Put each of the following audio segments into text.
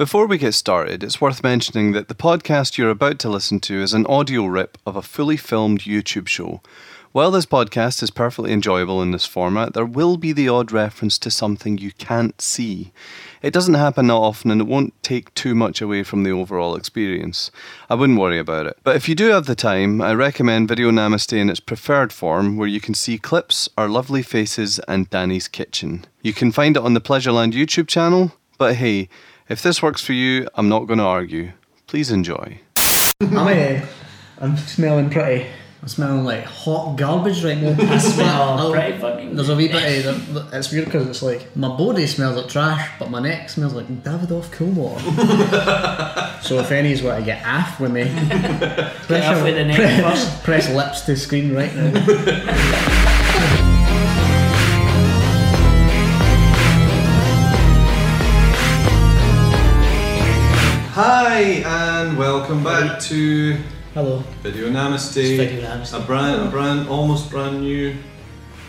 Before we get started, it's worth mentioning that the podcast you're about to listen to is an audio rip of a fully filmed YouTube show. While this podcast is perfectly enjoyable in this format, there will be the odd reference to something you can't see. It doesn't happen that often and it won't take too much away from the overall experience. I wouldn't worry about it. But if you do have the time, I recommend Video Namaste in its preferred form where you can see clips, our lovely faces, and Danny's kitchen. You can find it on the Pleasureland YouTube channel, but hey, if this works for you, I'm not going to argue. Please enjoy. Am I? uh, I'm smelling pretty. I'm smelling like hot garbage right now. I smell Oh, pretty fucking There's a wee bit of. It's weird because it's like my body smells like trash, but my neck smells like Davidoff cool water. so if any any's want to get aff with me, press, off with the neck press, first. press lips to screen right now. Hi and welcome back to Hello. Video It's Namaste, Video Namaste. a brand, a brand, almost brand new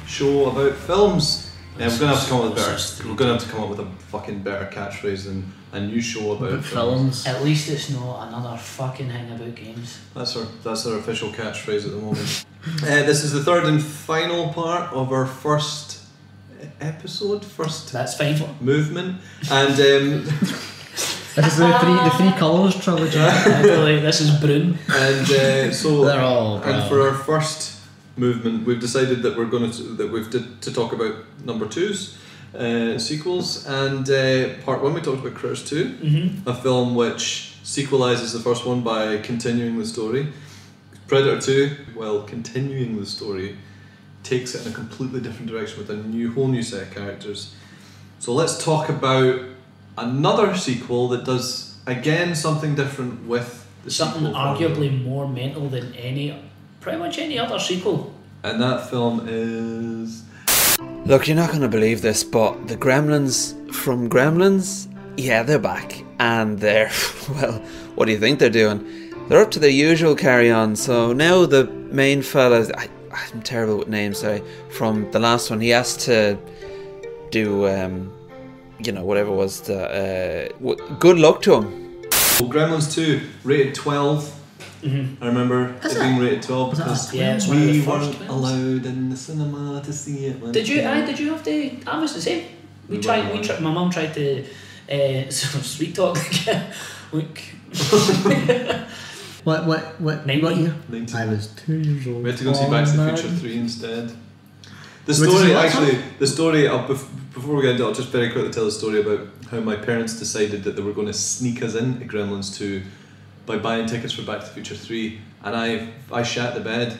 show about films. Yeah, we're gonna have to come up with better. We're gonna have to come up with a fucking better catchphrase than a new show about About films. films. At least it's not another fucking thing about games. That's our that's our official catchphrase at the moment. uh, this is the third and final part of our first episode, first That's fine movement, and um, This is the three the three colours trilogy. Literally, this is Brune. and uh, so They're all and for our first movement, we've decided that we're going to that we've to, to talk about number twos, uh, sequels, and uh, part one we talked about Critters 2 Mm-hmm. a film which sequelizes the first one by continuing the story. Predator two, while continuing the story, takes it in a completely different direction with a new whole new set of characters. So let's talk about another sequel that does again something different with the Something sequel formula. arguably more mental than any, pretty much any other sequel. And that film is. Look, you're not going to believe this, but the gremlins from Gremlins, yeah, they're back. And they're, well, what do you think they're doing? They're up to their usual carry on. So now the main fella, I, I'm terrible with names, sorry, from the last one, he has to do, um, you know, whatever was the. Uh, w- good luck to him. Well, Gremlins 2, rated 12. I remember Is it it? being rated 12 because Yeah, it's one of the we weren't ones. allowed in the cinema to see it. when Did you? it I did you have to? I was the same. We We tried. We on. tried. My mum tried to. Uh, sort of sweet talk. Look. What what what Nineteen. what year? 19. I was two years old. We had to go and see Back to the Future 3 instead. The Wait, story, you watch actually, the story, I'll, bef- before we get into it, I'll just very quickly tell the story about how my parents decided that they were going to sneak us into Gremlins 2 by buying tickets for Back to the Future 3. And I I shat the bed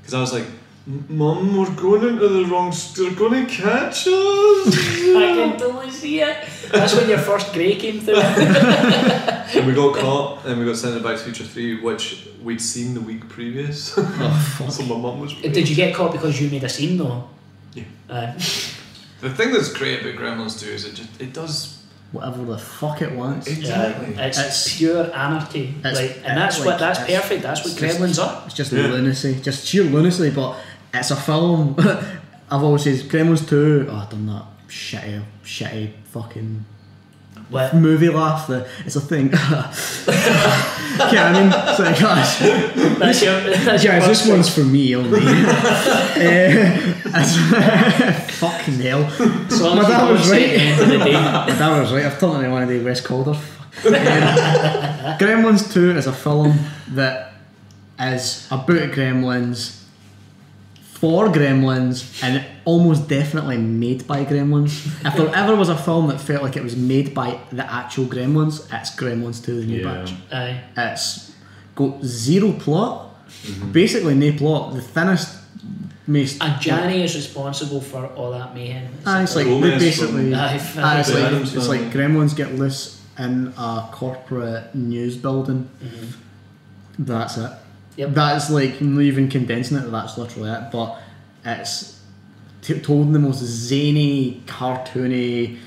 because I was like, Mum, we're going into the wrong. St- they're going to catch us. I can totally see it. That's when your first grey came through. and we got caught and we got sent to Back to the Future 3, which we'd seen the week previous. Oh fuck. so my mum was. Did you get caught because you made a scene though? Yeah. Uh, The thing that's great about Gremlins 2 is it just it does Whatever the fuck it wants. exactly. it's, It's- pure anarchy. it's- like, and that's like, what that's perfect. That's what it's just- Gremlins are. It's just Yeah. lunacy, just sheer lunacy. But it's a film. I've always said Gremlins two. Oh, I've done that shitty, shitty fucking What? movie laugh. That it's a thing. yeah, I mean, like, gosh, That's your. That's your this one's for me only. uh, fucking hell. So My dad was right. at the end of the day. My dad was right. I've turned into one of the West Calder. Um, Gremlins 2 is a film that is about Gremlins, for Gremlins, and almost definitely made by Gremlins. If there ever was a film that felt like it was made by the actual Gremlins, it's Gremlins 2 The New Yeah. Batch. Aye. It's got zero plot, basically no plot. The thinnest, most. And Johnny is responsible for all that mayhem. Ah, it's like Romance they basically. from- Aye, Ah, it's like, it's like gremlins get loose in a corporate news building. That's it. Yep. That's like not even condensing it. That's literally it. But it's t- told in the most zany, cartoony,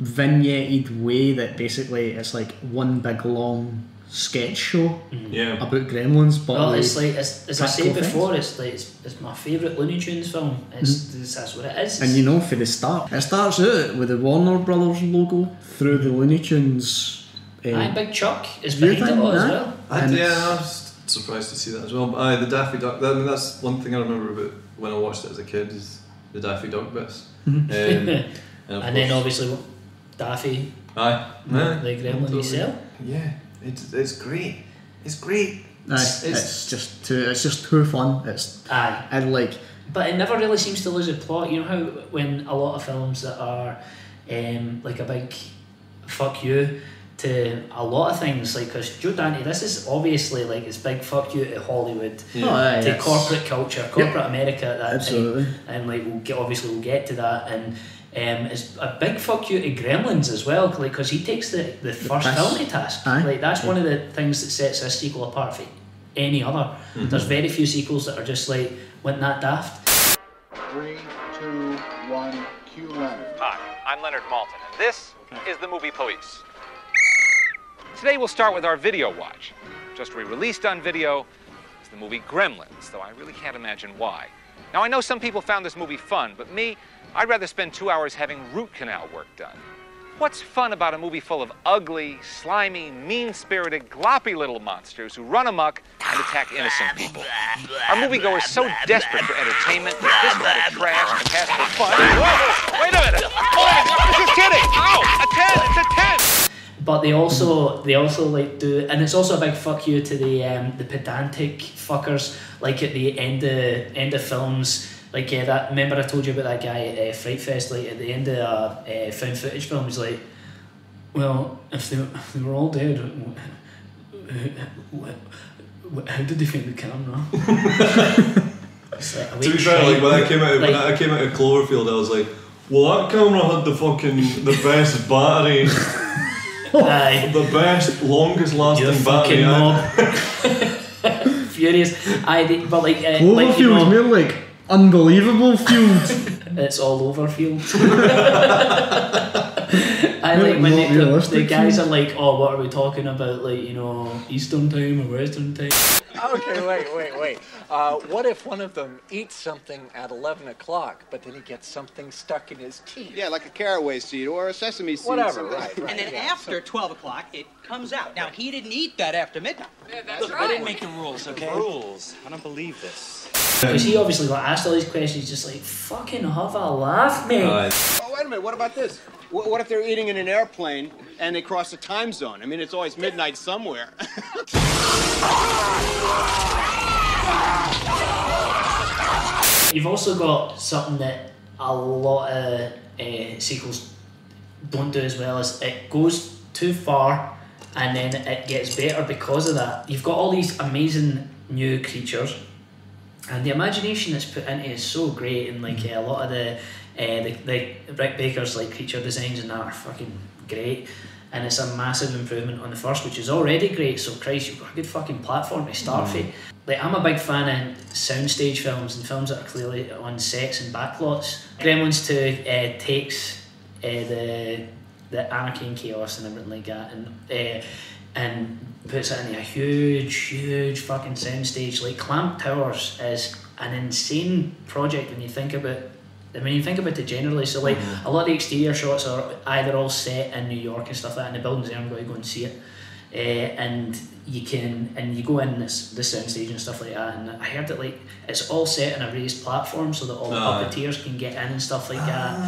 vignetted way that basically it's like one big long sketch show mm-hmm. Yeah. about gremlins. But Well, like- it's like it's, as I practical said things. before, it's like it's, it's my favourite Looney Tunes film. It's, mm-hmm. it's that's what it is. And you know, for the start, it starts out with the Warner Brothers logo through the Looney Tunes Aye, um, Big Chuck is View behind it all as well. I, And yeah, it's- I was surprised to see that as well. But aye, the Daffy Duck. I mean, that's one thing I remember about when I watched it as a kid is the Daffy Duck bits. Um, and, of And then course- obviously Daffy, aye, aye. the gremlin Totally. himself. Yeah, it's it's great. It's great. Aye, It's- it's, just too. It's just too fun. It's Aye. and like But it never really seems to lose a plot. You know how when a lot of films that are um, like a big fuck you to a lot of things, like because Joe Dante, this is obviously like it's big fuck you to Hollywood, oh, aye, to it's- corporate culture, corporate America at that Absolutely. time, and like we'll get obviously we'll get to that and. Um, it's a big fuck you to Gremlins as well, like because he takes the, the first piss. film to task. Aye. Like that's one of the things that sets this sequel apart from any other. There's very few sequels that are just like went that daft. Three, two, one, cue Leonard. Hi, I'm Leonard Maltin, and this is the Movie Police. Today we'll start with our video watch. Just re-released on video is the movie Gremlins, though I really can't imagine why. Now I know some people found this movie fun, but me, I'd rather spend two hours having root canal work done. What's fun about a movie full of ugly, slimy, mean-spirited, gloppy little monsters who run amok and attack innocent people? Our moviegoers so desperate for entertainment that this kind of trash can pass for fun. Whoa, wait a minute! Oh, this is kidding! Ow! A ten! It's a ten! But they also they also like do, and it's also a big fuck you to the um, the pedantic fuckers. Like at the end of end of films, like yeah, that. Remember I told you about that guy at uh, Fright Fest. Like at the end of a uh, found footage film, he's like, well, if they, if they were all dead, how did they find the camera? Like, To be fair, like when I came out, when I came out of Cloverfield, I was like, "Well, that camera had the fucking the best battery, Aye. the best, longest lasting battery." fucking I- mob. Furious. I did, but like, uh, like you Cloverfield's know, more like unbelievable field. it's all over field. I like when Not they, the, the realistic, guys are like, oh, what are we talking about? Like, you know, Eastern time or Western time? Okay, wait, wait, wait. Uh, what if one of them eats something at 11 o'clock, but then he gets something stuck in his teeth? Yeah, like a caraway seed or a sesame seed. Whatever, right, right. And then yeah. after 12 o'clock, it comes out. Now, he didn't eat that after midnight. That's Look, I didn't make the rules, okay? Rules. I don't believe this. Because he obviously got asked all these questions, just like, fucking have a laugh, mate. Aye. Oh, wait a minute. What about this? Wh- What if they're eating in an airplane and they cross a time zone? I mean, it's always midnight somewhere. You've also got something that a lot of uh, sequels don't do as well as it goes too far and then it gets better because of that. You've got all these amazing new creatures and the imagination that's put into it is so great and like uh, a lot of the, uh, the, the Rick Baker's like creature designs and that are fucking great. And it's a massive improvement on the first which is already great. So Christ you've got a good fucking platform to start with like I'm a big fan of soundstage films and films that are clearly on sets and backlots. Gremlins 2 uh, takes uh, the the anarchy and chaos and everything like that and uh, and puts it in a huge huge fucking soundstage. Like Clamp Towers is an insane project when you think about I mean, you think about it generally. So, like, a lot of the exterior shots are either all set in New York and stuff like that, and the buildings there, I'm going to go and see it. Uh, and you can, and you go in this this soundstage and stuff like that. And I heard that like it's all set on a raised platform so that all the Aye. puppeteers can get in and stuff like that.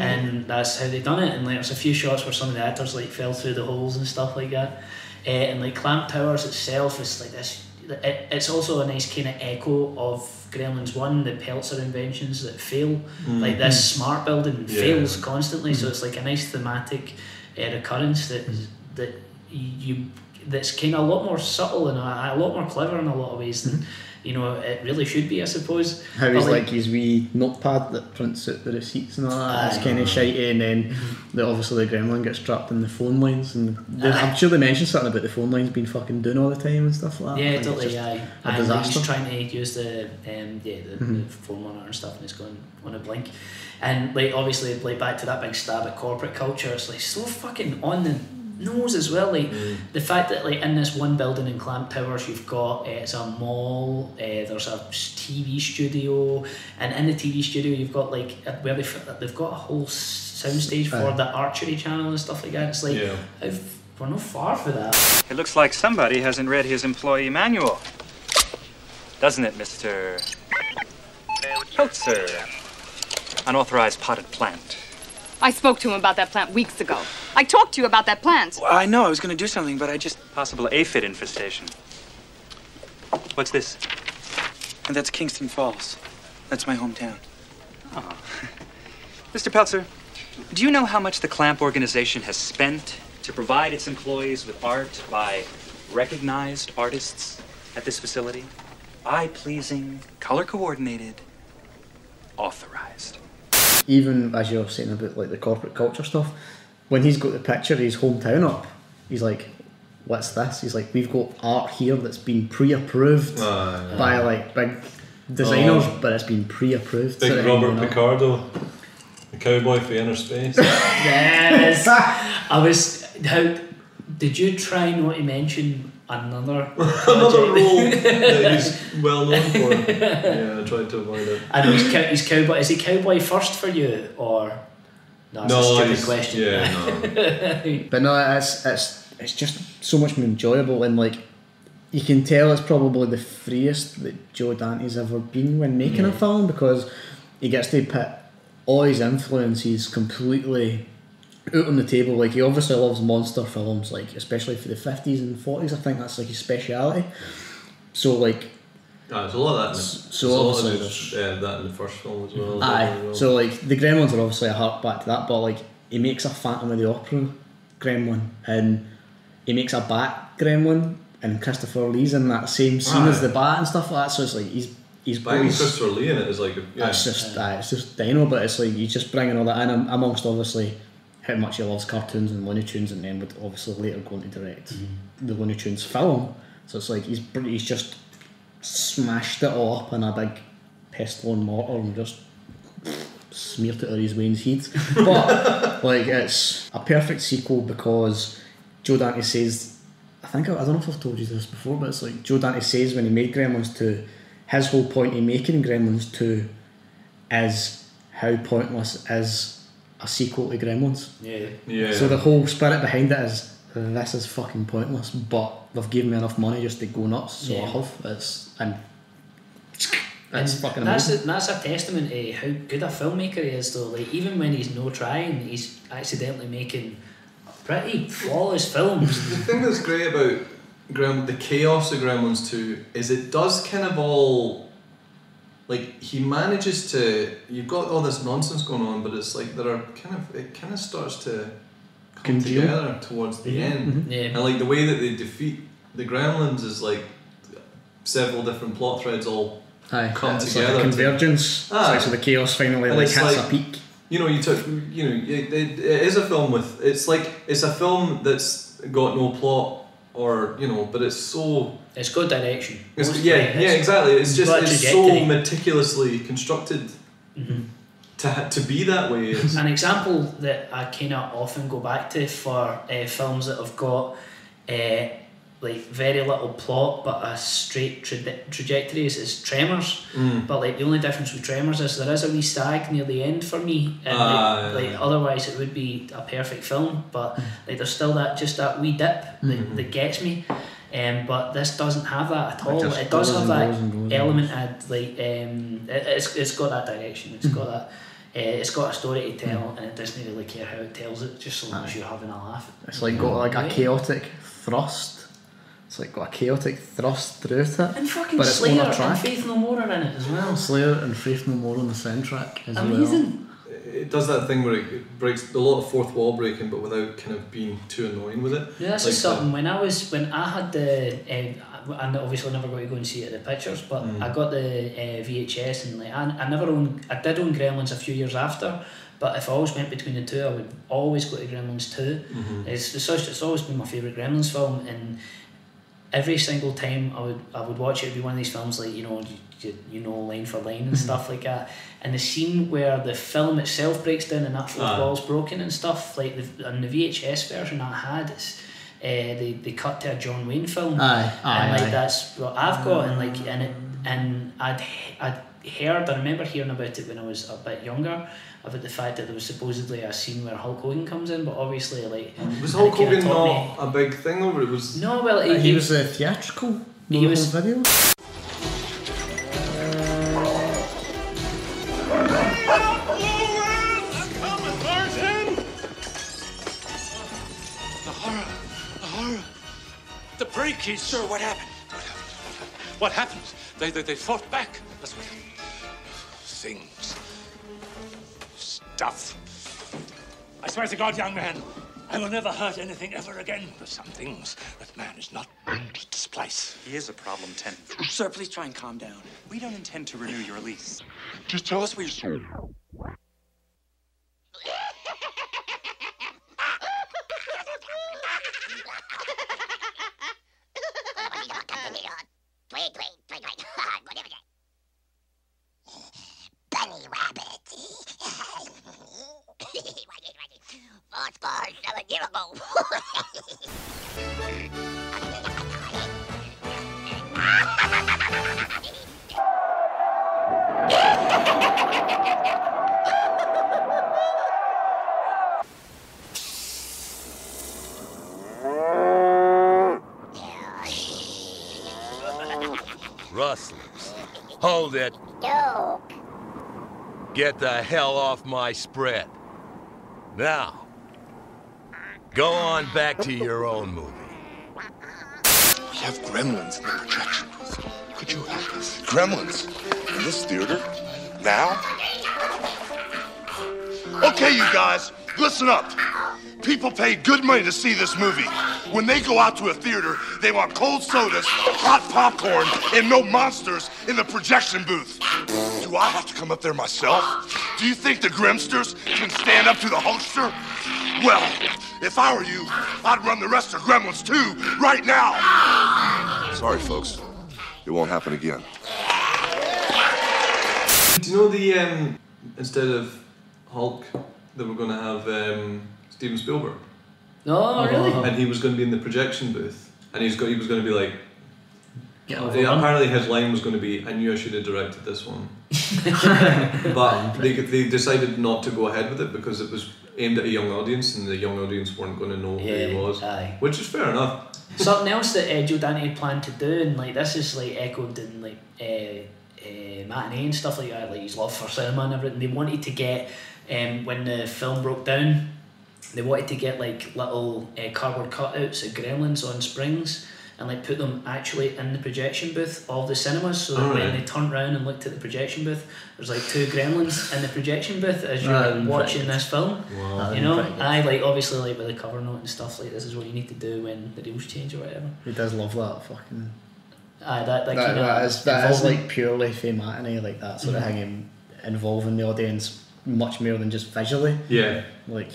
And that's how they done it. And like, there's a few shots where some of the actors like fell through the holes and stuff like that. Uh, and like Clamp Towers itself is like this. It, it's also a nice kind of echo of Gremlins One, the Peltzer inventions that fail. Mm. Like this smart building Yeah. fails constantly, so mm. it's like a nice thematic uh, recurrence that mm. that you that's kind of a lot more subtle and a, a lot more clever in a lot of ways than you know it really should be, I suppose. How he's like his wee notepad that prints out the receipts and all that. It's kind of shitey, eh, and then mm-hmm. the, obviously the gremlin gets trapped in the phone lines, and they, I'm sure they mentioned something about the phone lines being fucking done all the time and stuff like that. Yeah, Like, totally. Yeah, a disaster. he's trying to use the um, yeah the, the mm-hmm. phone monitor and stuff, and it's going on a blink. And like obviously, like back to that big stab at corporate culture, it's like so fucking on the nose as well. Like the fact that like in this one building in Clamp Towers, you've got uh, it's a mall. Uh, there's a TV studio, and in the TV studio, you've got like a- where they they've got a whole soundstage for the archery channel and stuff like that. It's like Yeah. how We're not far for that. It looks like somebody hasn't read his employee manual. Doesn't it, Mr. Peltzer? Unauthorized potted plant. I spoke to him about that plant weeks ago. I talked to you about that plant. Well, I know I was going to do something, but I just. Possible aphid infestation. What's this? And that's Kingston Falls. That's my hometown. Oh. Mr. Peltzer, do you know how much the Clamp organization has spent to provide its employees with art by recognized artists at this facility? Eye pleasing, color coordinated, authorized. Even as you're saying about like the corporate culture stuff, when he's got the picture of his hometown up, he's like, "What's this?" He's like, "We've got art here that's been pre-approved Ah, yeah. by like big designers, Oh. but it's been pre-approved." Big Robert anyone else- Picardo, the cowboy for Innerspace. Yes. I was. How did you try not to mention another Another role that he's well known for. Yeah, I tried to avoid it. I know he's, cow- he's cowboy. Is he cowboy first for you or? No, it's No, a stupid he's- question. yeah, no. But no, it's it's it's just so much more enjoyable and like you can tell it's probably the freest that Joe Dante's ever been when making a mm. film because he gets to put all his influences completely out on the table. Like he obviously loves monster films, like especially for the fifties and forties. I think that's like his speciality. So like Ah, there's a lot of that in the, So there's obviously his- yeah, that in the first film as well. Aye. So like the Gremlins are obviously a hark back to that, but like he makes a Phantom of the Opera Gremlin and he makes a Bat Gremlin and Christopher Lee's in that same scene Aye. as the Bat and stuff like that. So it's like he's he's boys- Christopher Lee in it is like, a, yeah. It's just aye, it's just Dino, but it's like he's just bringing all that in amongst obviously how much he loves cartoons and Looney Tunes, and then would obviously later go on to direct mm-hmm. the Looney Tunes film. So it's like he's he's just smashed it all up in a big pestle and mortar and just smeared it on his Wayne's head. But like it's a perfect sequel because Joe Dante says, I think I, I don't know if I've told you this before, but it's like Joe Dante says when he made Gremlins two, his whole point in making Gremlins two is how pointless is a sequel to Gremlins. Yeah. Yeah. So the whole spirit behind it is this is fucking pointless, but they've given me enough money just to go nuts, so I have. It's and it's And fucking that's amazing. a, that's a testament to how good a filmmaker he is though like even when he's no trying he's accidentally making pretty flawless films The thing that's great about Grem- the chaos of Gremlins 2 is it does kind of all like he manages to you've got all this nonsense going on but it's like there are kind of it kind of starts to come Congeal. together towards the Mhm. end Mhm. Yeah. and like the way that they defeat the Gremlins is like several different plot threads all Aye, come it's together like a convergence. Aye. It's like so the chaos finally like it's hits like- a peak. you know, you took, you know, it, it, it is a film with, it's like, it's a film that's got no plot or, you know, but it's so, it's got direction it's, yeah, of yeah, exactly. It's just, it's so meticulously constructed to, ha- to be that way. It's, An example that I kind of often go back to for uh, films that have got uh, like very little plot but a straight tra- trajectory is, is Tremors. Mm. But like the only difference with Tremors is there is a wee stag near the end for me, and Ah, like, yeah, like yeah. otherwise it would be a perfect film. But like there's still that just that wee dip that, Mm-hmm. that gets me. Um, but this doesn't have that at all. just It does have that goes goes element at like um, it, it's it's got that direction. It's got that. Uh, it's got a story to tell, and it doesn't really care how it tells it, just so long as you're having a laugh. It's like got like a chaotic thrust. It's like got a chaotic thrust through it. And fucking but it's on Slayer a and track. Faith No More are in it as well. Slayer and Faith No More on the soundtrack as well. Amazing. it does that thing where it, it breaks a lot of fourth wall breaking, but without kind of being too annoying with it. Yeah, that's Like just something. When I was when I had the, uh, I obviously never got to go and see it at the pictures, but Mm. I got the uh, VHS and like I, I never owned. I did own Gremlins a few years after, but if I always went between the two, I would always go to Gremlins 2 Mhm. It's, it's such, it's always been my favorite Gremlins film, and every single time I would I would watch it, it'd be one of these films like you know you, you, know line for line and stuff like that. And the scene where the film itself breaks down and that fourth Ah. wall's broken and stuff like the, on the VHS version I had, it's uh, they they cut to a John Wayne film. Aye, aye, and like aye. that's what I've got, and like and it and I'd I'd heard, I remember hearing about it when I was a bit younger, about the fact that there was supposedly a scene where Hulk Hogan comes in, but obviously, like. Was Hulk Hogan taught me- not a big thing over it? Was No, well, Uh, he, he was a theatrical. He no was- video. The horror! The horror! The breakies! Sir, what happened? What happened? What happened? They, they, they fought back. That's what happened. Things. Stuff. I swear to God, young man, I will never hurt anything ever again. There's some things that man is not meant to displace. He is a problem tenant. Sir, please try and calm down. We don't intend to renew your lease. Just tell us what you saw. The hell off my spread. Now, go on back to your own movie. We have gremlins in the projection booth. Could you help us? Gremlins? In this theater? Now? Okay, you guys, listen up. People pay good money to see this movie. When they go out to a theater, they want cold sodas, hot popcorn, and no monsters in the projection booth. Do I have to come up there myself? Do you think the Grimsters can stand up to the Hulkster? Well, if I were you, I'd run the rest of Gremlins too, right now. Sorry, folks. It won't happen again. Do you know the um, instead of Hulk, they were going to have um, Steven Spielberg, No, really? and he was going to be in the projection booth, and he's got he was going to be like. Get Yeah, apparently his line was going to be, "I knew I should have directed this one," but they, they decided not to go ahead with it because it was aimed at a young audience, and the young audience weren't going to know who he was, aye. which is fair enough. Something else that uh, Joe Dante planned to do, and like this is like echoed in like uh, uh, matinee and stuff like that, like his love for cinema and everything. They wanted to get um, when the film broke down, they wanted to get like little uh, cardboard cutouts of Gremlins on springs. And like put them actually in the projection booth of the cinemas, so that when Alright. they turned around and looked at the projection booth, there's like two gremlins in the projection booth as you're like, watching this film. Wow. You know, be pretty good. I like obviously like with the cover note and stuff like this is what you need to do when the rules change or whatever. He does love that fucking. Aye, that that, that, kind that of is that is like purely for like that sort of Mhm. thing, involving the audience much more than just visually. Yeah. Like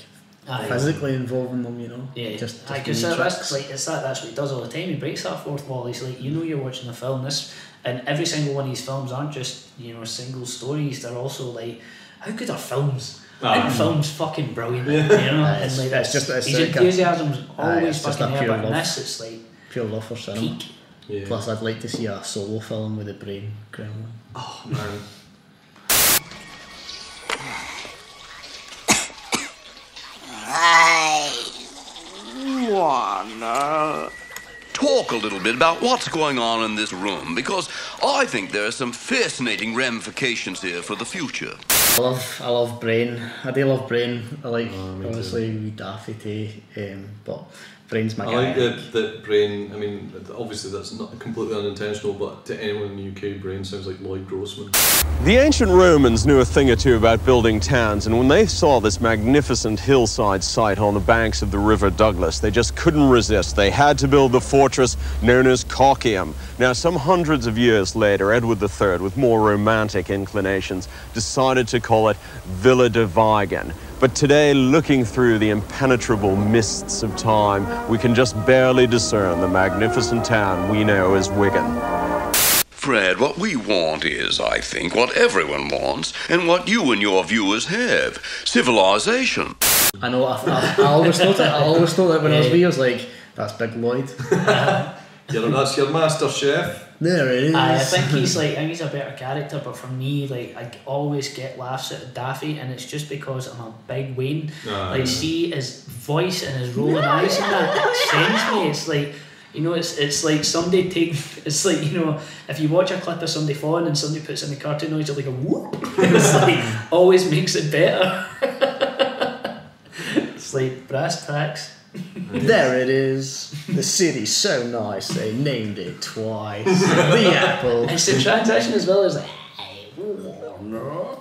Aye. physically involving them, you know. Yeah, Just, Aye, just 'cause wee that, that's like it's that that's what he does all the time. He breaks that fourth wall. He's like, you know, you're watching a film. This and every single one of these films aren't just you know single stories. They're also like, how good are films? Ah. How films fucking brilliant, Yeah. you know. Aye, and it's- like it's that's just- it's his like enthusiasm's always it's just fucking a there. But love. this, it's like pure love for cinema. peak. Yeah. Plus, I'd like to see a solo film with the brain gremlin. Oh man. Talk a little bit about what's going on in this room because I think there are some fascinating ramifications here for the future. I love, I love Brain. I do love Brain. I like Oh, obviously wee Daffy Tay, um, but Brain's my I guy. like that, that Brain, I mean, obviously that's not completely unintentional, but to anyone in the UK, Brain sounds like Lloyd Grossman. The ancient Romans knew a thing or two about building towns, and when they saw this magnificent hillside site on the banks of the River Douglas, they just couldn't resist. They had to build the fortress known as Coccium. Now, some hundreds of years later, Edward III, with more romantic inclinations, decided to call it Villa de Vigan. But today, looking through the impenetrable mists of time, we can just barely discern the magnificent town we know as Wigan. Fred, what we want is, I think, what everyone wants and what you and your viewers have civilization. I know. I, I, I always thought it. I always thought that when I was wee, I was like, "That's Big Lloyd." You're, that's your master chef. There it is. Aye, I think he's like I think he's a better character, but for me, like I always get laughs at Daffy, and it's just because I'm a big Wayne. Aye. like see his voice and his rolling eyes and that it sends me. It's like you know, it's it's like somebody take. It's like you know, if you watch a clip of somebody falling and somebody puts in the cartoon noise, it's like a whoop. It's like always makes it better. it's like brass tacks. There it is. The city's so nice they named it twice. The apple. It's the transaction as well as like.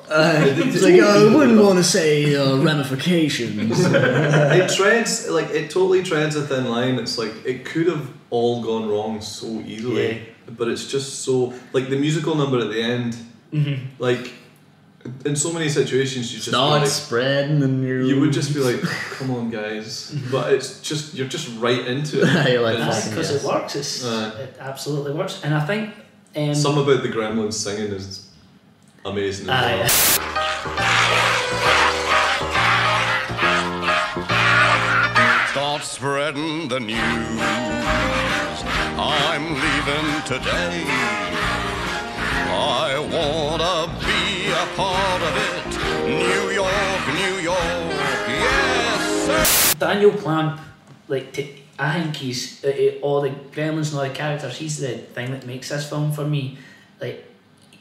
Uh, it's like, oh, I wouldn't want to say uh, ramifications. it treads like it totally treads a thin line. It's like it could have all gone wrong so easily, Yeah. but it's just so like the musical number at the end. Mhm. Like in so many situations, you just be Start like, spreading and you. you would just be like, "Come on, guys!" But it's just you're just right into it. You're like, It's- because it works. It's, Aye. it absolutely works, and I think. Um, Some about the gremlins singing is amazing. as Aye. well. Start spreading the news. I'm leaving today. I wanna be a part of it. New York, New York, yes, sir. Daniel Clamp, like t- I think he's uh, uh, all the Gremlins and all the characters. He's the thing that makes this film for me. Like,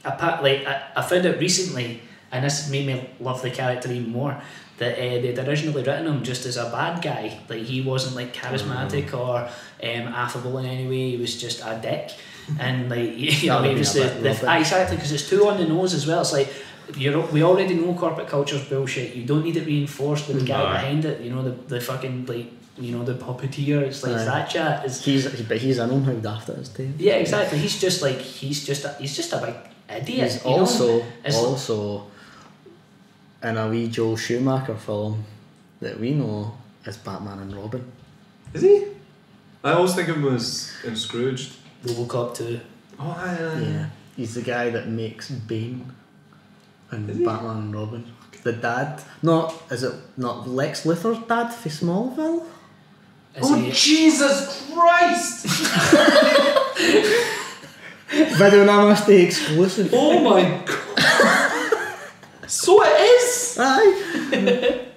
apart, like I, I found out recently, and this made me love the character even more. That uh, they'd originally written him just as a bad guy. Like he wasn't like charismatic or um, affable in any way. He was just a dick. And like you know, That he was be the, a the exactly because it's too on the nose as well. It's like you're, we already know corporate culture's bullshit. You don't need it reinforced with the guy mm, Aye. behind it. You know the the fucking like you know the puppeteer. It's like Aye. that chat is. He's, but he's in on how daft it is too. Yeah, exactly. He's just like he's just a, he's just a big idiot. He's also It's- also in a wee Joel Schumacher film that we know as Batman and Robin. Is he? I always think of him as in Scrooged. RoboCop two. Oh, aye, aye. Yeah, he's the guy that makes Bane and Batman and Robin. The dad, not is it not Lex Luthor's dad for Smallville? Is oh, he- Jesus Christ! Video Namaste exclusive. Oh my god! so it is! Aye.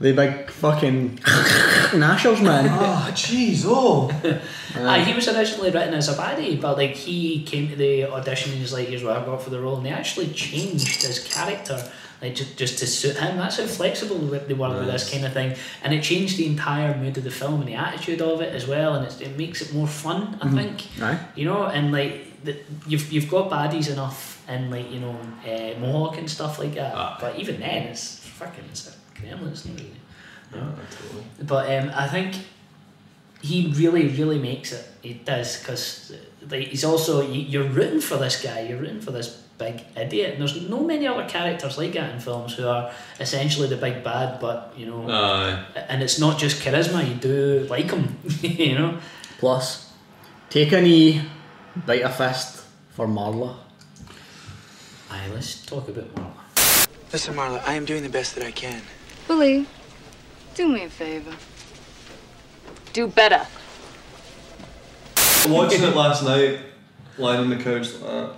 the big fucking Nashers man. Oh, jeez, oh. Aye, he was originally written as a baddie, but like he came to the audition and he's like, "Here's what I've got for the role," and they actually changed his character, like just just to suit him. That's how flexible they were with this kind of thing, and it changed the entire mood of the film and the attitude of it as well, and it's, it makes it more fun. I Mhm. think, Aye. you know, and like the, you've you've got baddies enough in like you know uh, Mohawk and stuff like that, but even then it's fucking it's a Gremlins, not really. Yeah, totally. But um, I think he really, really makes it. He does because like he's also you- you're rooting for this guy. You're rooting for this big idiot. And there's no many other characters like that in films who are essentially the big bad, but you know, Aye. and it's not just charisma. You do like him, you know. Plus, take a knee, bite a fist for Marla. Aye, let's talk about Marla. Listen, Marla, I am doing the best that I can. Billy, do me a favor. Do better. Watching it last night, lying on the couch like that.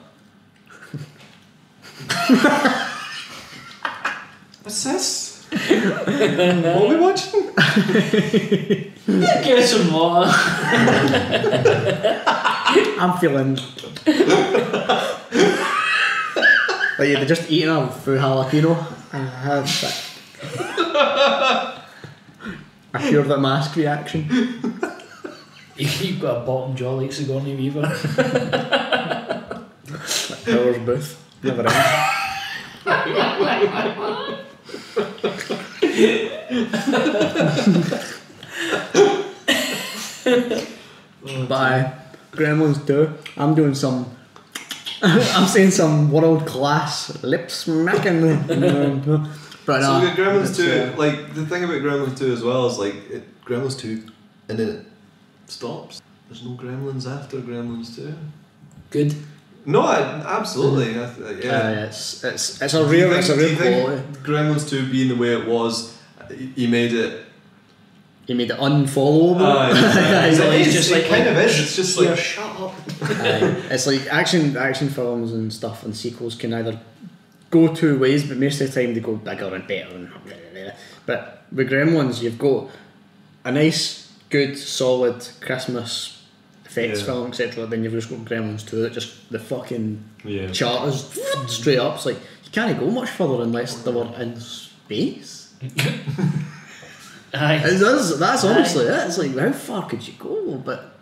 What's this? what are we watching? Get some more. I'm feeling. like you'd just eating a full jalapeno and a pure the mask reaction. You've got a bottom jaw like Sigourney Weaver. Powers Boothe. Never ends. but aye, Gremlins 2, I'm doing some. I'm saying some world class lip smacking. But so we got Gremlins 2, uh, like, the thing about Gremlins 2 as well is, like, it, Gremlins 2, and then it stops. There's no Gremlins after Gremlins 2. Good. No, I, absolutely. I th- yeah. Aye, it's it's it's a real think- it's a real quality. Gremlins 2 being the way it was, he made it he made it unfollowable. Aye, aye. He's It like- is, it kind of is, it's just like, Yeah. shut up. Aye. it's like action action films and stuff and sequels can either go two ways, but most of the time they go bigger and better and blah, blah, blah. but with Gremlins you've got a nice, good, solid Christmas effects Yeah. film, etc. Then you've just got Gremlins 2 that just the fucking Yeah. charters straight up. It's like you can't go much further unless they were in space. Aye. It's- that's, that's Aye. honestly it. It's like how far could you go? But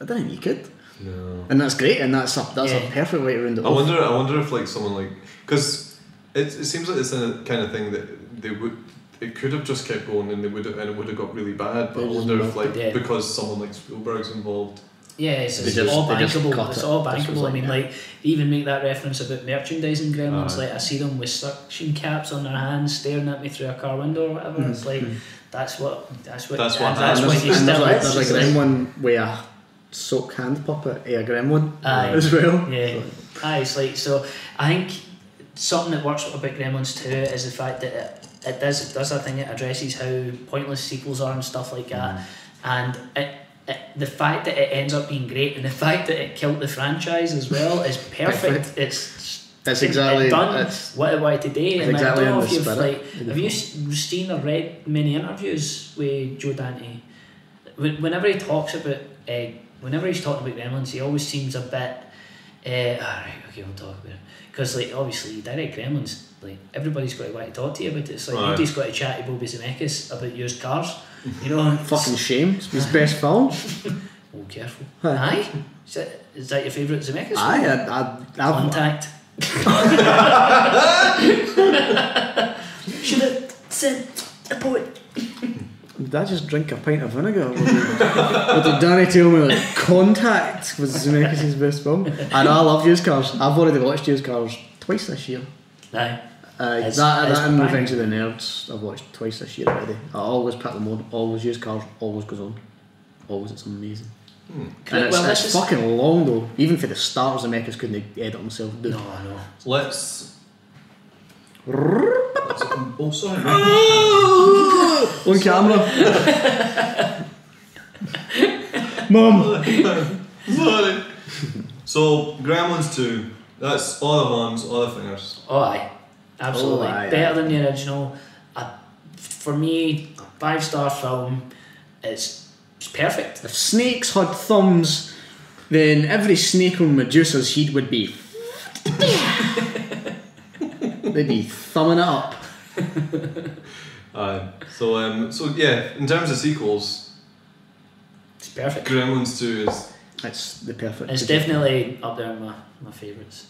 I don't think you could. No. And that's great, and that's a, that's Yeah. a perfect way to round it I off. wonder. I wonder if like someone like because it, it seems like it's a kind of thing that they would. It could have just kept going and they would have, and it would have got really bad. But I They just wonder if like it. Yeah. because someone like Spielberg's involved. Yeah, it's, it's just- all bankable. It's it. all This was bankable. I mean, yeah. like even make that reference about merchandising gremlins. Aye. Like I see them with suction caps on their hands, staring at me through a car window or whatever. It's mm-hmm. like that's what that's what That's what that's and what there's, you still there's, like, It's there's a like- gremlin with a soak hand puppet, a gremlin Aye. as well. Yeah, aye, it's like so. I think something that works about Gremlins too is the fact that it, it does it does a thing. It addresses how pointless sequels are and stuff like that, and it, it the fact that it ends up being great and the fact that it killed the franchise as well is perfect. Perfect. It's That's exactly- it done that's- what it wanted to do. it's And like, I exactly don't know if you've like have you seen or read many interviews with Joe Dante. Whenever he talks about, uh, whenever he's talking about Gremlins, he always seems a bit. Uh, alright, okay, we'll talk about it. Because, like, obviously, you direct Gremlins, like, everybody's got to want to talk to you about it. It's like, Aye. nobody's got to chat to Bobby Zemeckis about used cars. You know, Fucking shame. It's his best film. Oh, careful. Aye. Aye? Is that, is that your favourite Zemeckis? Aye, film? I, I, I've, Contact. Should have sent a poet. Did I just drink a pint of vinegar? What did, what did Danny tell me? Like, Contact was Zemeckis' best film. And I love used cars. I've already watched used cars twice this year. Aye. Uh, It's- that it's that and bang. Revenge of the Nerds I've watched twice this year already. I always pick them on, always used cars, always goes on. Always it's amazing. And it's, Well, it's fucking long though. Even for the start, Zemeckis couldn't edit himself. Dude. No, I know. Let's. Oh, sorry. On camera. Mum. sorry. So Gremlins two. That's all the arms, all the fingers. Oh, aye. Absolutely. Oh, aye, Better than the original. Uh, for me, five star film. It's, it's perfect. If snakes had thumbs, then every snake on Medusa's head would be. They'd be thumbing it up. Aye. So um. So yeah. In terms of sequels, It's perfect. Gremlins two is. It's the perfect. It's definitely up there in my, my favourites.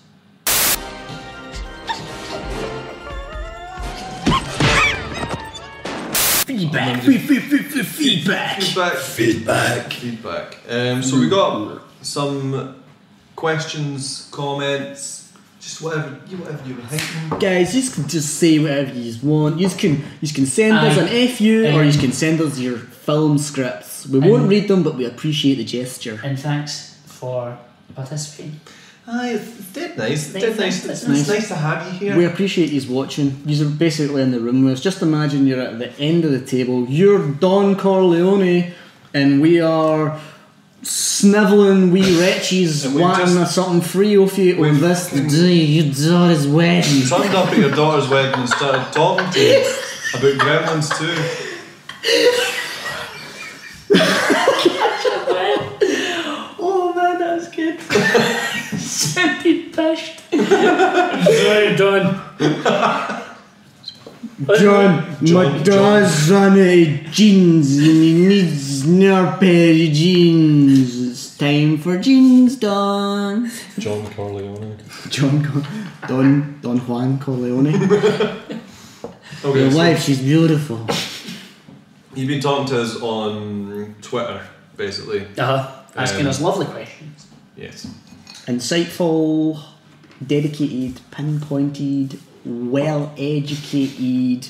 Feedback. Fe- fe- fe- fe- Feedback. Feedback. Feedback. Feedback. Um. So we got some questions, comments, just whatever you whatever you like. Guys, you can just say whatever you want. You can you can send us an Aye. FU or you can send us your film scripts. We won't Um, read them, but we appreciate the gesture. And thanks for participating. Aye, it's it's dead nice. It's dead nice. nice, It's, nice. nice to have you here. We appreciate you watching. You're basically in the room with us. Just imagine you're at the end of the table. You're Don Corleone, and we are snivelling wee wretches And we've wanting just- something free off you on this day your daughter's wedding. turned up at your daughter's wedding and started talking to you about Gremlins too. Oh man, that's good. Sounded pissed. Very done. John, my John, dad's run out jeans and he needs another pair of jeans. It's time for jeans, Don. John Corleone. John, Cor- Don, Don Juan Corleone. Okay, Your so wife, she's beautiful. you've been talking to us on Twitter, basically. Uh-huh. Asking Um, us lovely questions. Yes. Insightful, dedicated, pinpointed, well educated,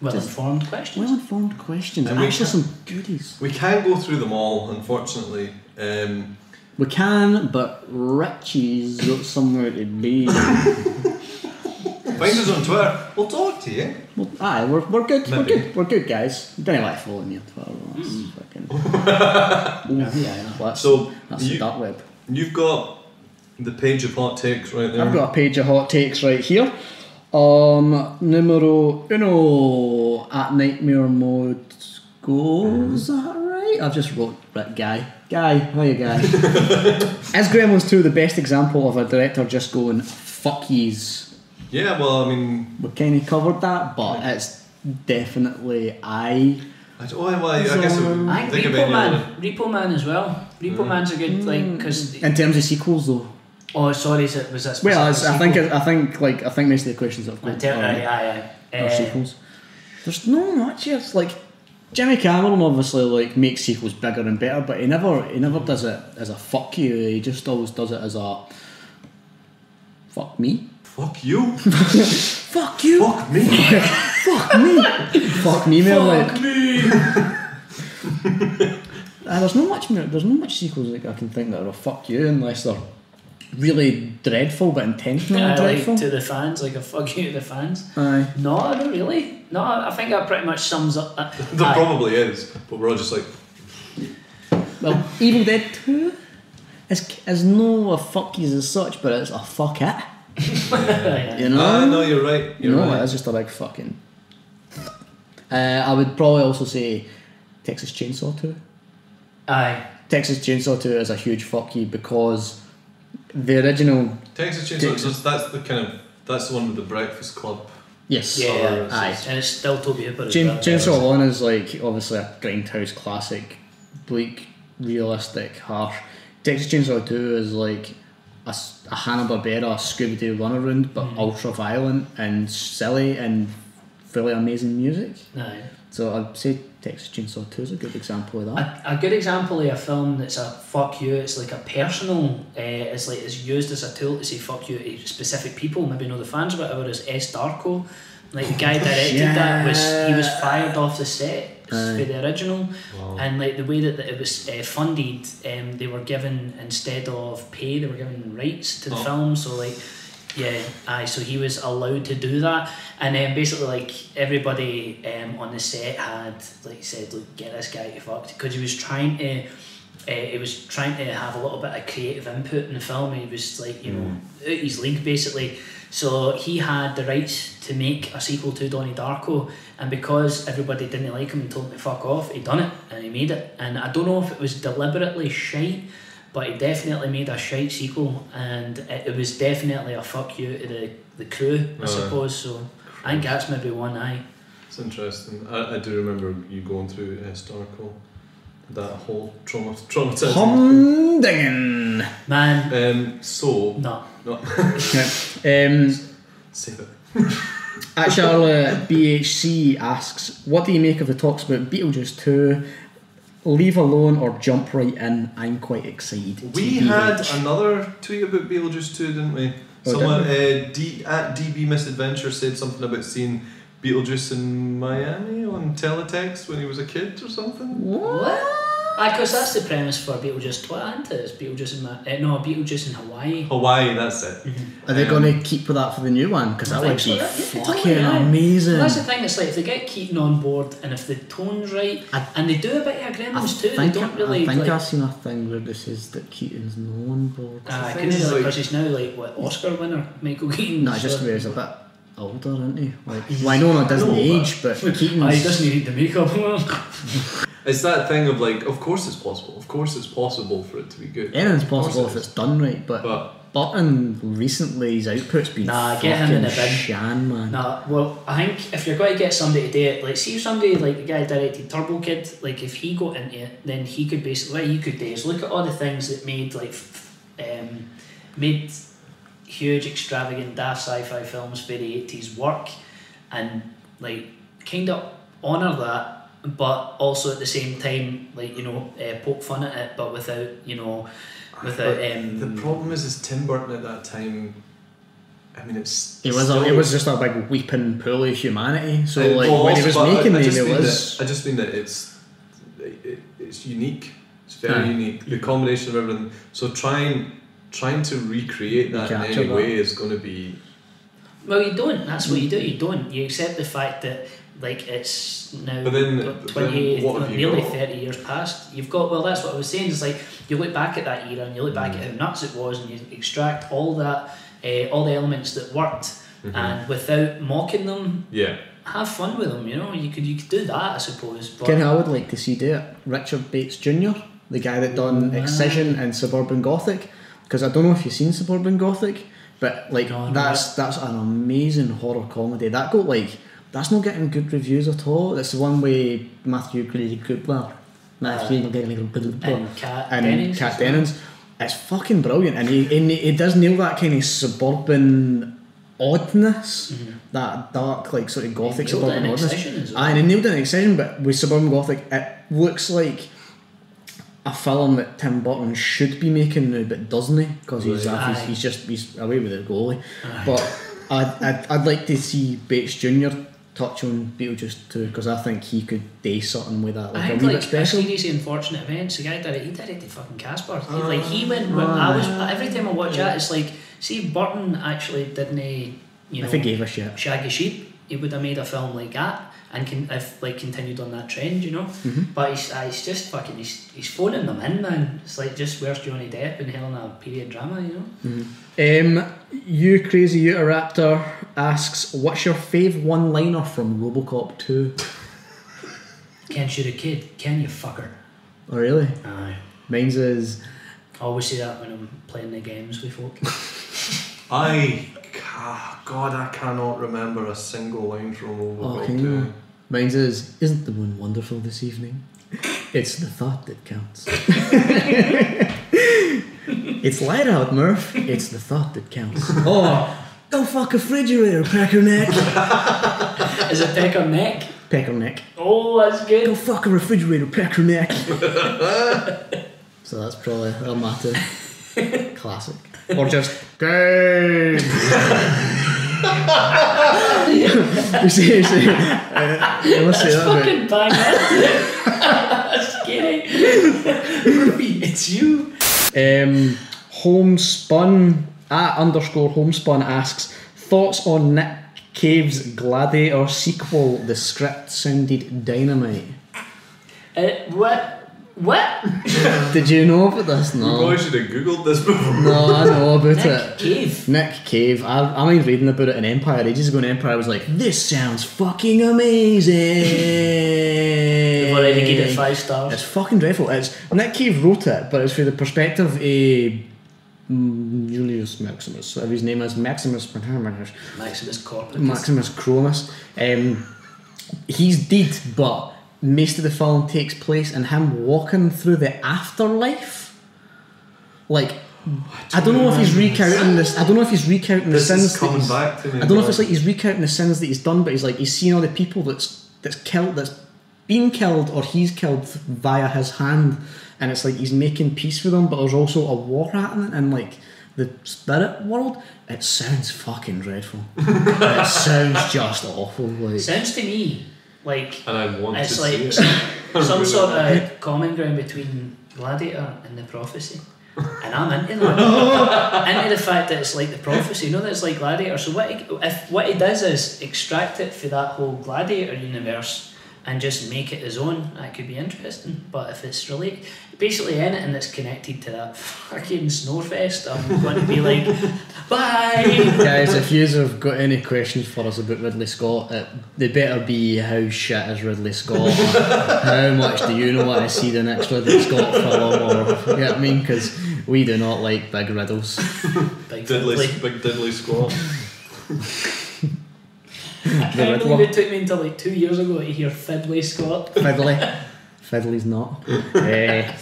Well informed questions. well informed questions. And And we actually, can- some goodies. We can't go through them all, unfortunately. Um, We can, but Richie's got somewhere to be. Find us on Twitter. We'll talk to you. Well, aye, we're, we're good. We're good. We're good, guys. Don't like following me on Twitter. That's fucking. Oh, yeah, yeah. Well, that's, So that's you, the dark web. You've got the page of hot takes right there. I've got a page of hot takes right here. Um, numero uno at Nightmare Mode Go. Is that right? I've just wrote right, guy. Guy, how you guy? Is Gremlins 2 the best example of a director just going fuck yous? Yeah, well, I mean, We kind of covered that, but it's definitely I. I, don't, well, I guess it would I think think Repo Man, other. Repo Man as well. Repo Man's a good like because In terms of sequels, though. Oh sorry, is it was that Well, it's, I think it, I think like I think most of the questions that have got ter- are, aye, aye, aye. are Uh, sequels. There's no much. It's like Jimmy Cameron obviously like makes sequels bigger and better, but he never he never does it as a fuck you. He just always does it as a fuck me. Fuck you. fuck you. Fuck me. fuck me. fuck me, man. Like, me. Uh, there's no much there's no much sequels like I can think that are a fuck you unless they're really dreadful but intentionally I like dreadful. to the fans, like a fuck you to the fans. Aye. No, I don't really. No, I I think that pretty much sums up. Uh, There aye. probably is, but we're all just like, Well, Evil Dead 2 is, is no a fuck yous as such, but it's a fuck it. You know? ah, no, you're right. You You're know, right. it's just a big fucking. Uh, I would probably also say Texas Chainsaw 2. Aye. Texas Chainsaw 2 is a huge fuck you because the original. Texas Chainsaw. Texas- That's the kind of that's the one with the Breakfast Club. Yes. Yeah, Aye. and it's still Tobe Hooper as Chain, well. Chainsaw 1 is like obviously a grindhouse classic, bleak, realistic, harsh. Texas Chainsaw 2 is like a, a Hanna-Barbera Scooby Doo runaround, but mm. ultra violent and silly and fully amazing music. Aye. So I'd say Texas Chainsaw 2 is a good example of that. A, a good example of a film that's a fuck you, it's like a personal, uh, it's like it's used as a tool to say fuck you to specific people, maybe know the fans or whatever, is S. Darko. Like the guy directed that was, he was fired off the set Aye. for the original, and like the way that it was uh, funded, um, they were given, instead of pay, they were given rights to the Oh. film, so like, yeah, aye, so he was allowed to do that, and then basically like everybody um, on the set had like said, look, get this guy to fucked because he was trying to. Uh, he was trying to have a little bit of creative input in the film. He was like, you know, out his league basically. So he had the rights to make a sequel to Donnie Darko, and because everybody didn't like him and told him to fuck off, he done it and he made it. And I don't know if it was deliberately shite, but he definitely made a shite sequel, and it, it was definitely a fuck you to the, the crew, I Aye. suppose. So I think that's maybe one eye. It's interesting. I, I do remember you going through S. Darko. That whole trauma traumatizing. Humdingen. Man. Um. So. No. No. Um, Save it. At Charlotte BHC asks, what do you make of the talks about Beetlejuice 2? Leave alone or jump right in? I'm quite excited. We be had it." another tweet about Beetlejuice 2, didn't we? Oh, Someone did uh, D, at DB Misadventure said something about seeing Beetlejuice in Miami on teletext when he was a kid or something. What? Aye, because that's the premise for Beetlejuice 2, isn't it? It's Beetlejuice in, Ma- uh, no, Beetlejuice in Hawaii. Hawaii, that's it. Are they going to keep with that for the new one? Because that would be so, fucking yeah. amazing. Well, that's the thing, it's like if they get Keaton on board and if the tone's right, and they do a bit of Gremlins too, they don't really. I think like, I've seen a thing where this is that Keaton's no on board. Aye, the couldn't thing he, is, like, like- because he's now like what Oscar winner Michael Keaton. No, just so- where he's a bit older, isn't he? Like, well, I know doesn't No, age, but Keaton's. Aye, he doesn't need the makeup. It's that thing of like, of course it's possible. Of course it's possible for it to be good. Anything's Of possible it if it's done right, but, But Burton recently his output's been Nah, get him in the fucking bin. shan, man. Nah, well, I think if you're going to get somebody to do it, like, see if somebody like the guy directed Turbo Kid, like, if he got into it, then he could basically, what he could do is look at all the things that made, like, f- um, made huge, extravagant, daft sci fi films for the 80s work and, like, kind of honour that, but also at the same time, like, you know, uh, poke fun at it, but without, you know, without. But Um, the problem is, is Tim Burton at that time. I mean, it's. It was a, it was just a big weeping pool of humanity. So Uh, like well, when he was but I- making I, them, it was That, I just mean that it's it, it's unique. It's very Aye. unique. The combination of everything. So trying trying to recreate that in any that. way is going to be. Well, you don't. That's what you do. You don't. You accept the fact that like it's now But then- tw- but twenty, then what nearly got? thirty years past. You've got well. That's what I was saying. It's like you look back at that era and you look back at how nuts it was, and you extract all that, uh, all the elements that worked, Mhm. and without mocking them, Yeah. have fun with them. You know, you could you could do that, I suppose. But Ken, I would like to see do it. Richard Bates Jr., the guy that done Wow. Excision and Suburban Gothic, because I don't know if you've seen Suburban Gothic, but like No, no. that's that's an amazing horror comedy. That got like that's not getting good reviews at all. It's the one with Matthew Gray Gubler, Matthew Gray Gubler, and Kat and Dennings Kat. Dennings. It's fucking brilliant, and he and he, does nail that kind of suburban oddness, that dark like sort of gothic Mm-hmm. suburban oddness. Well. And he nailed it in Excision, but with suburban gothic, it looks like a film that Tim Burton should be making now, but doesn't he? Because he's, he's he's just he's away with the goalie. Aye. But I'd, I'd I'd like to see Bates Jr. touch on Beetlejuice too, because I think he could do something with that, like I a think wee like special. a series of unfortunate events. The guy did it. He directed fucking Casper. He, like he ah, went. with- I was every time I watch that, it's like see Burton actually didn't. You know, If he gave a shit. Shaggy Sheep, he would have made a film like that and can if like continued on that trend, you know. Mhm. But he's, uh, he's just fucking. He's, he's phoning them in, man. It's like just where's Johnny Depp in Helena period drama, you know. Um, you crazy Raptor asks, "What's your fave one-liner from RoboCop 2? Can't shoot a kid, can you, fucker? Oh, really? Aye. Mine's is I always say that when I'm playing the games with folk. I, God, I cannot remember a single line from oh, Robocop can 2. You? Mine's is, "Isn't the moon wonderful this evening? It's the thought that counts." it's light out, Murph. It's the thought that counts. Oh, go fuck a refrigerator, pecker neck. Is it pecker neck? Pecker neck. Oh, that's good. Go fuck a refrigerator, pecker neck. so that's probably a matter. Classic. Or just game. You see, you see. Uh, you must say That's that about- fucking bang That's scary. It's you. Um, homespun at underscore homespun asks thoughts on Nick Cave's Gladiator sequel. The script sounded dynamite. Uh, what? What? Did you know about this? No. You probably should have googled this before. No, I know about Nick it. Cave. Nick Cave. I, I mind reading about it in Empire ages ago. And Empire I was like, "This sounds fucking amazing." They've already given it five stars. It's fucking dreadful. It's Nick Cave wrote it, but it's from the perspective of mm, Julius Maximus. Whatever his name is, Maximus. Maximus Corpus. Maximus Chromus. Um, he's dead, but most of the film takes place in him walking through the afterlife. Like, I don't know if he's recounting this. I don't know if he's recounting the This is sins. that coming he's- back to me, I don't know if it's like he's recounting the sins that he's done, but he's like he's seen all the people that's that's killed, that's been killed, or he's killed via his hand, and it's like he's making peace with them. But there's also a war happening in like the spirit world. It sounds fucking dreadful. it sounds just awful. Like Sounds to me like And I want it's to like see it. some, sort of common ground between Gladiator and the Prophecy. And I'm into that. into the fact that it's like the prophecy, you know that it's like Gladiator. So what he, if what he does is extract it for that whole Gladiator universe and just make it his own, that could be interesting. But if it's related, basically anything that's connected to that fucking snowfest, I'm going to be like, bye. Guys, if you have got any questions for us about Ridley Scott, it, they better be how shit is Ridley Scott, or how much do you know what I see the next Ridley Scott film, or you know what I mean? Because we do not like big riddles. Big Diddley, fiddly. big diddly squat. I The can't believe it took me until like two years ago to hear Fiddly Scott. Fiddly. Fiddly's not. uh,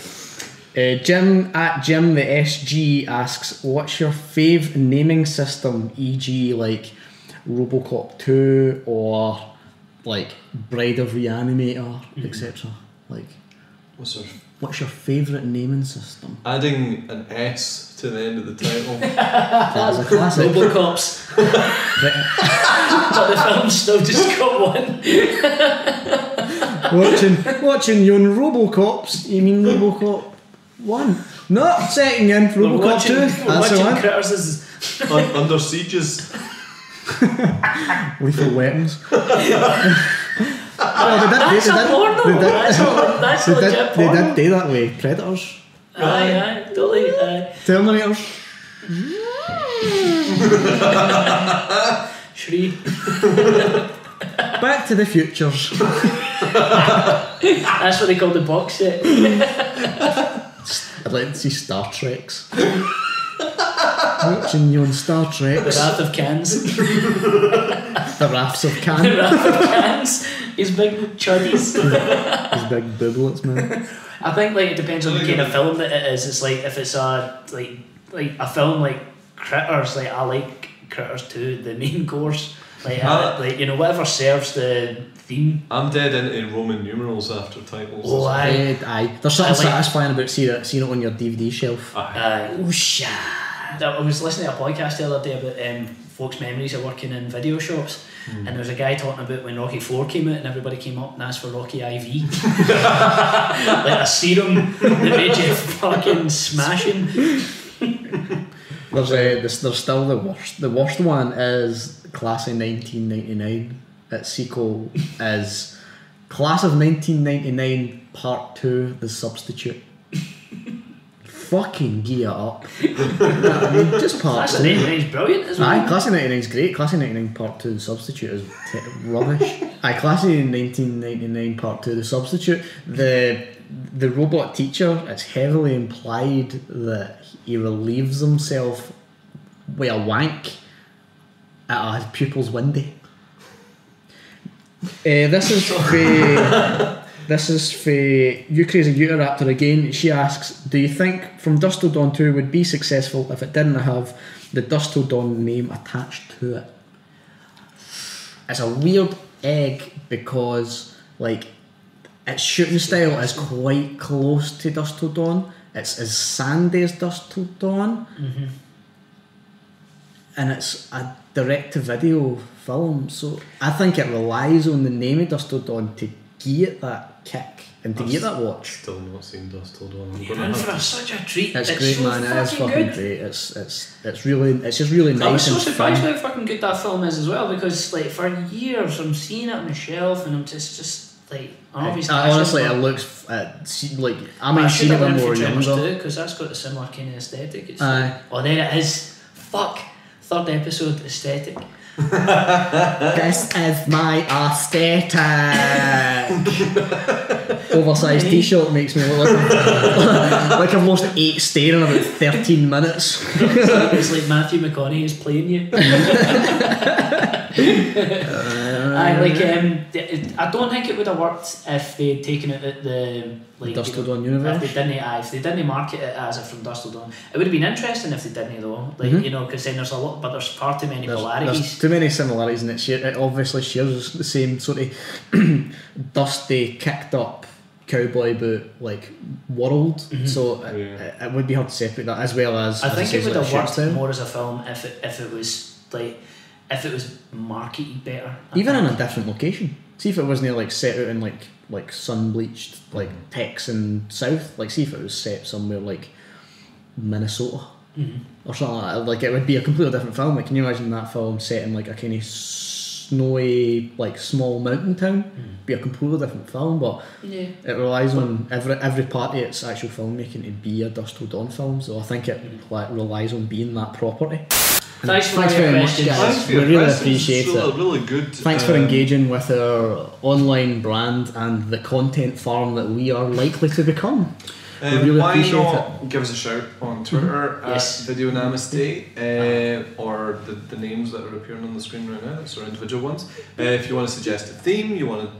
uh, Jim at Jim the SG asks, "What's your fave naming system? E.g., like RoboCop two or like Bride of Reanimator, etc. Like, What's our what's your favourite naming system? Adding an S to the end of the title. That's a classic. Robocops. but the film's still just got one. watching watching you on RoboCops. You mean RoboCop one? No, second in We're RoboCop watching, two. we're That's the watching one. Critters Un- under sieges. Lethal weapons. Oh, That's a porno. Did, That's a- that's they, legit did, they porno. did do that with Predators, Aye, aye, totally. Aye. Terminators. Shri. Back to the Futures. That's what they call the box set. I'd like to see Star Treks. Watching you on Star Trek. The Wrath of Khans. The Wraths of the Wrath of Khans. His big chuddies. His big booblets, man. I think like it depends on the kind of film that it is. It's like if it's a like like a film like Critters, like I like Critters too, the main course. Like, Ah. uh, like you know whatever serves the theme. I'm dead into Roman numerals after titles. Oh, aye. Eh, aye. There's something I like- satisfying about seeing it, seeing it on your DVD shelf. Aye. Oh shit. I was listening to a podcast the other day about um, folks' memories of working in video shops, and there was a guy talking about when Rocky Four came out, and everybody came up and asked for Rocky IV, like a serum that made you fucking smashing. There's uh, this, there's still the worst. The worst one is Class of 1999. Its sequel is Class of 1999 Part Two: The Substitute. Fucking gear up. I mean, just part Class of two. 99 is brilliant as well. Aye, Class of 99 is great. Class of 99 Part 2, The Substitute is t- rubbish. Aye, Class of 1999 Part 2, The Substitute, the the robot teacher, it's heavily implied that he relieves himself with a wank at his pupil's window. Uh, this is for this is for you crazy Uteraptor again. She asks, "Do you think From Dusk Till Dawn Two would be successful if it didn't have the Dusk Till Dawn name attached to it?" It's a weird egg because like its shooting style is quite close to Dusk Till Dawn. It's as sandy as Dusk Till Dawn, Mm-hmm. and it's a direct to video film. So I think it relies on the name of Dusk Till Dawn to get that kick and to I've give it that watch. Still not seen Dusk Till Dawn. I'm You're gonna in have for a, such a treat. It's, It's, great, so man. It is fucking fucking good. great. It's it's it's really it's just really nice. I was nice so and surprised fun. how fucking good that film is as well because like for years I'm seeing it on the shelf and I'm just just like I'm Uh, honestly, it looks uh, like I mean, should seen it have when went we were younger. because that's got a similar kind of aesthetic. It's Aye. like, oh there it is. Fuck. Third episode aesthetic. this is my aesthetic. Oversized t-shirt makes me look like, like I've lost eight stone in about thirteen minutes. it's like Matthew McConaughey is playing you. I like um, I don't think it would have worked if they'd taken it at the like Dusk you know, Dawn universe? If they didn't, aye, if they didn't market it as a from Dusk Till Dawn, it would have been interesting if they didn't though. Like Mhm. you know, because then there's a lot, but there's far too many There's, polarities. there's too many similarities and it, share, it obviously shares the same sort of dusty, kicked up cowboy boot like world. So it, it, it would be hard to separate that as well as. Mm-hmm. I as think it would have worked more as a film if it if it was like if it was marketed better. I even in a different location. See if it wasn't like set out in like like sun bleached like mm-hmm. Texan South. Like see if it was set somewhere like Minnesota Mhm. or something like that. Like it would be a completely different film. Like can you imagine that film set in like a kind of snowy like small mountain town? Mm-hmm. Be a completely different film, but Yeah. it relies on every every part of its actual filmmaking to be a Dusk Till Dawn film. So I think it mm-hmm. like, relies on being that property. And Thanks for thanks your very much, guys. Thanks for we really questions. appreciate It's it. really good, Thanks for um, engaging with our online brand and the content farm that we are likely to become. we Um, really why appreciate not it. Mm-hmm. give us a shout on Twitter Yes. at Video Namaste uh, or the, the names that are appearing on the screen right now, so individual ones. Uh, if you want to suggest a theme, you want to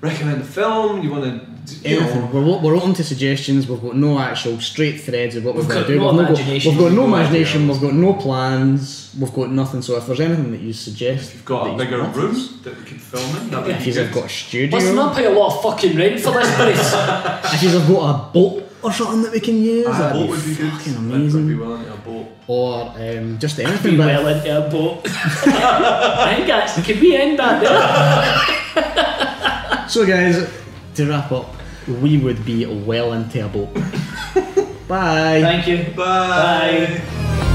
recommend a film, you want to, you Anything. know, We're, o- we're open to suggestions. We've got no actual straight threads of what we're We've going to do. no we've, not got, we've got no No imagination. We've got no plans. We've got nothing. So if there's anything that you suggest, you've got a that you bigger want room us- that we could film in, that would If be you've good. got a studio, Let's not pay a lot of fucking rent for this place. if you've got a boat or something that we can use, Ah, a that'd boat be would be good. fucking I'd be amazing. willing to a boat. Or um, just be anything. but- well into a boat. I think that's can we end that there? So, guys, to wrap up, we would be well into a boat. Bye. Thank you. Bye. Bye.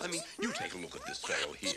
I mean, you take a look at this fellow here.